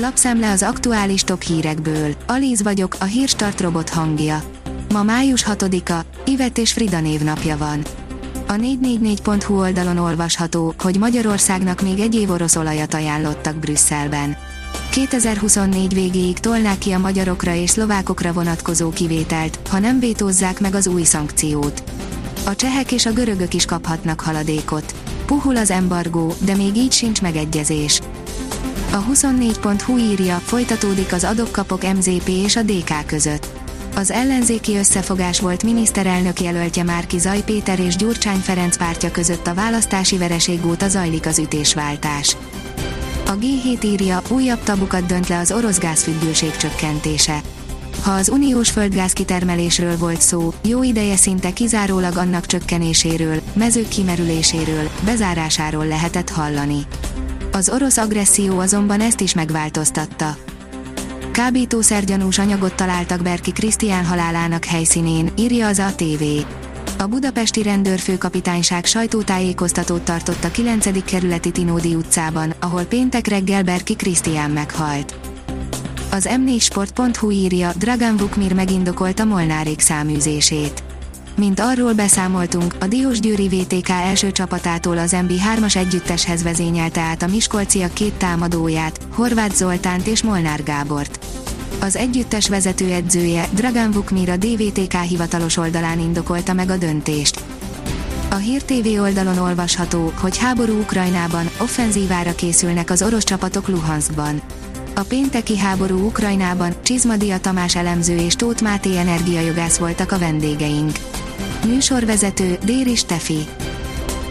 Lapszemle az aktuális top hírekből. Alíz vagyok, a hírstart robot hangja. Ma május 6-a, Ivet és Frida névnapja van. A 444.hu oldalon olvasható, hogy Magyarországnak még egy év orosz olajat ajánlottak Brüsszelben. 2024 végéig tolnák ki a magyarokra és szlovákokra vonatkozó kivételt, ha nem vétózzák meg az új szankciót. A csehek és a görögök is kaphatnak haladékot. Puhul az embargó, de még így sincs megegyezés. A 24.hu írja, folytatódik az adokkapok MZP és a DK között. Az ellenzéki összefogás volt miniszterelnök jelöltje Márki Zaj Péter és Gyurcsány Ferenc pártja között a választási vereség óta zajlik az ütésváltás. A G7 írja, újabb tabukat dönt le az orosz gázfüggőség csökkentése. Ha az uniós földgáz kitermelésről volt szó, jó ideje szinte kizárólag annak csökkenéséről, mezők kimerüléséről, bezárásáról lehetett hallani. Az orosz agresszió azonban ezt is megváltoztatta. Kábítószergyanús anyagot találtak Berki Krisztián halálának helyszínén, írja az ATV. A budapesti rendőrfőkapitányság sajtótájékoztatót tartott a 9. kerületi Tinódi utcában, ahol péntek reggel Berki Krisztián meghalt. Az m4sport.hu írja, Dragan Vukmir megindokolta Molnárék száműzését. Mint arról beszámoltunk, a Diósgyőri VTK első csapatától az MB3-as együtteshez vezényelte át a Miskolciak két támadóját, Horváth Zoltánt és Molnár Gábort. Az együttes vezetőedzője, Dragan Vukmir a DVTK hivatalos oldalán indokolta meg a döntést. A Hír TV oldalon olvasható, hogy háború Ukrajnában, offenzívára készülnek az orosz csapatok Luhanskban. A pénteki háború Ukrajnában Csizmadia Tamás elemző és Tóth Máté energiajogász voltak a vendégeink. Műsorvezető Déri Stefi.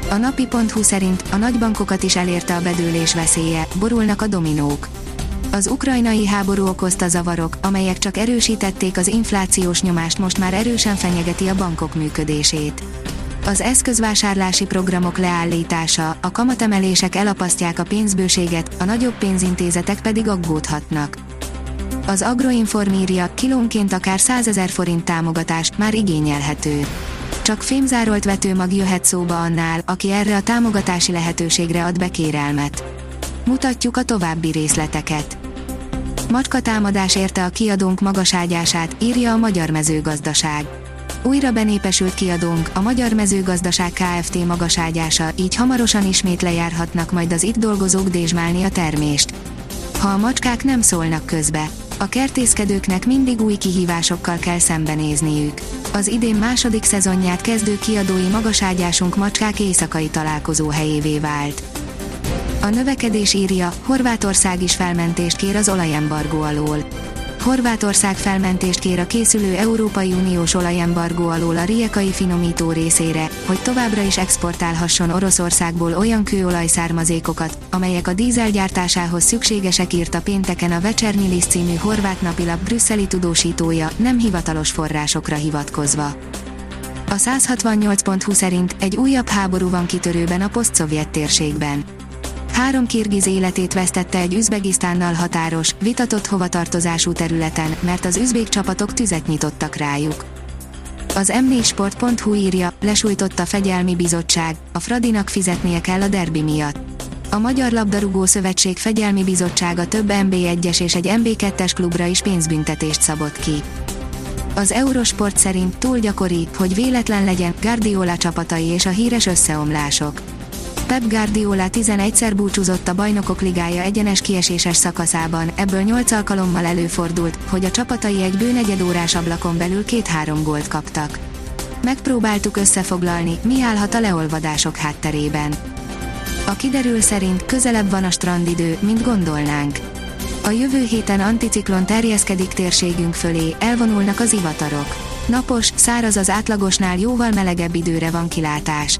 A napi.hu szerint a nagybankokat is elérte a bedőlés veszélye, borulnak a dominók. Az ukrajnai háború okozta zavarok, amelyek csak erősítették az inflációs nyomást most már erősen fenyegeti a bankok működését. Az eszközvásárlási programok leállítása, a kamatemelések elapasztják a pénzbőséget, a nagyobb pénzintézetek pedig aggódhatnak. Az Agroinform írja, kilónként akár 100 ezer forint támogatás már igényelhető. Csak fémzárolt vetőmag jöhet szóba annál, aki erre a támogatási lehetőségre ad be kérelmet. Mutatjuk a további részleteket. Macska támadás érte a kiadónk magaságyását, írja a Magyar Mezőgazdaság. Újra benépesült kiadónk, a Magyar Mezőgazdaság Kft. magaságyása, így hamarosan ismét lejárhatnak majd az itt dolgozók dézsmálni a termést. Ha a macskák nem szólnak közbe, a kertészkedőknek mindig új kihívásokkal kell szembenézniük. Az idén második szezonját kezdő kiadói magaságyásunk macskák éjszakai találkozó helyévé vált. A növekedés írja, Horvátország is felmentést kér az olajembargó alól. Horvátország felmentést kér a készülő Európai Uniós olajembargó alól a riekai finomító részére, hogy továbbra is exportálhasson Oroszországból olyan kőolaj-származékokat, amelyek a dízel gyártásához szükségesek írta pénteken a Vecsernilis című horvát napilap brüsszeli tudósítója, nem hivatalos forrásokra hivatkozva. A 168.20 szerint egy újabb háború van kitörőben a posztszovjet térségben Három kirgiz életét vesztette egy Üzbegisztánnal határos, vitatott hovatartozású területen, mert az üzbék csapatok tüzet nyitottak rájuk. Az m4sport.hu írja, lesújtott a fegyelmi bizottság, a Fradinak fizetnie kell a derbi miatt. A Magyar Labdarúgó Szövetség fegyelmi bizottsága több MB1-es és egy MB2-es klubra is pénzbüntetést szabott ki. Az Eurosport szerint túl gyakori, hogy véletlen legyen Guardiola csapatai és a híres összeomlások. Pep Guardiola 11-szer búcsúzott a Bajnokok Ligája egyenes kieséses szakaszában, ebből 8 alkalommal előfordult, hogy a csapatai egy bő órás ablakon belül két-három gólt kaptak. Megpróbáltuk összefoglalni, mi állhat a leolvadások hátterében. A kiderül szerint közelebb van a strandidő, mint gondolnánk. A jövő héten anticiklon terjeszkedik térségünk fölé, elvonulnak az ivatarok. Napos, száraz az átlagosnál jóval melegebb időre van kilátás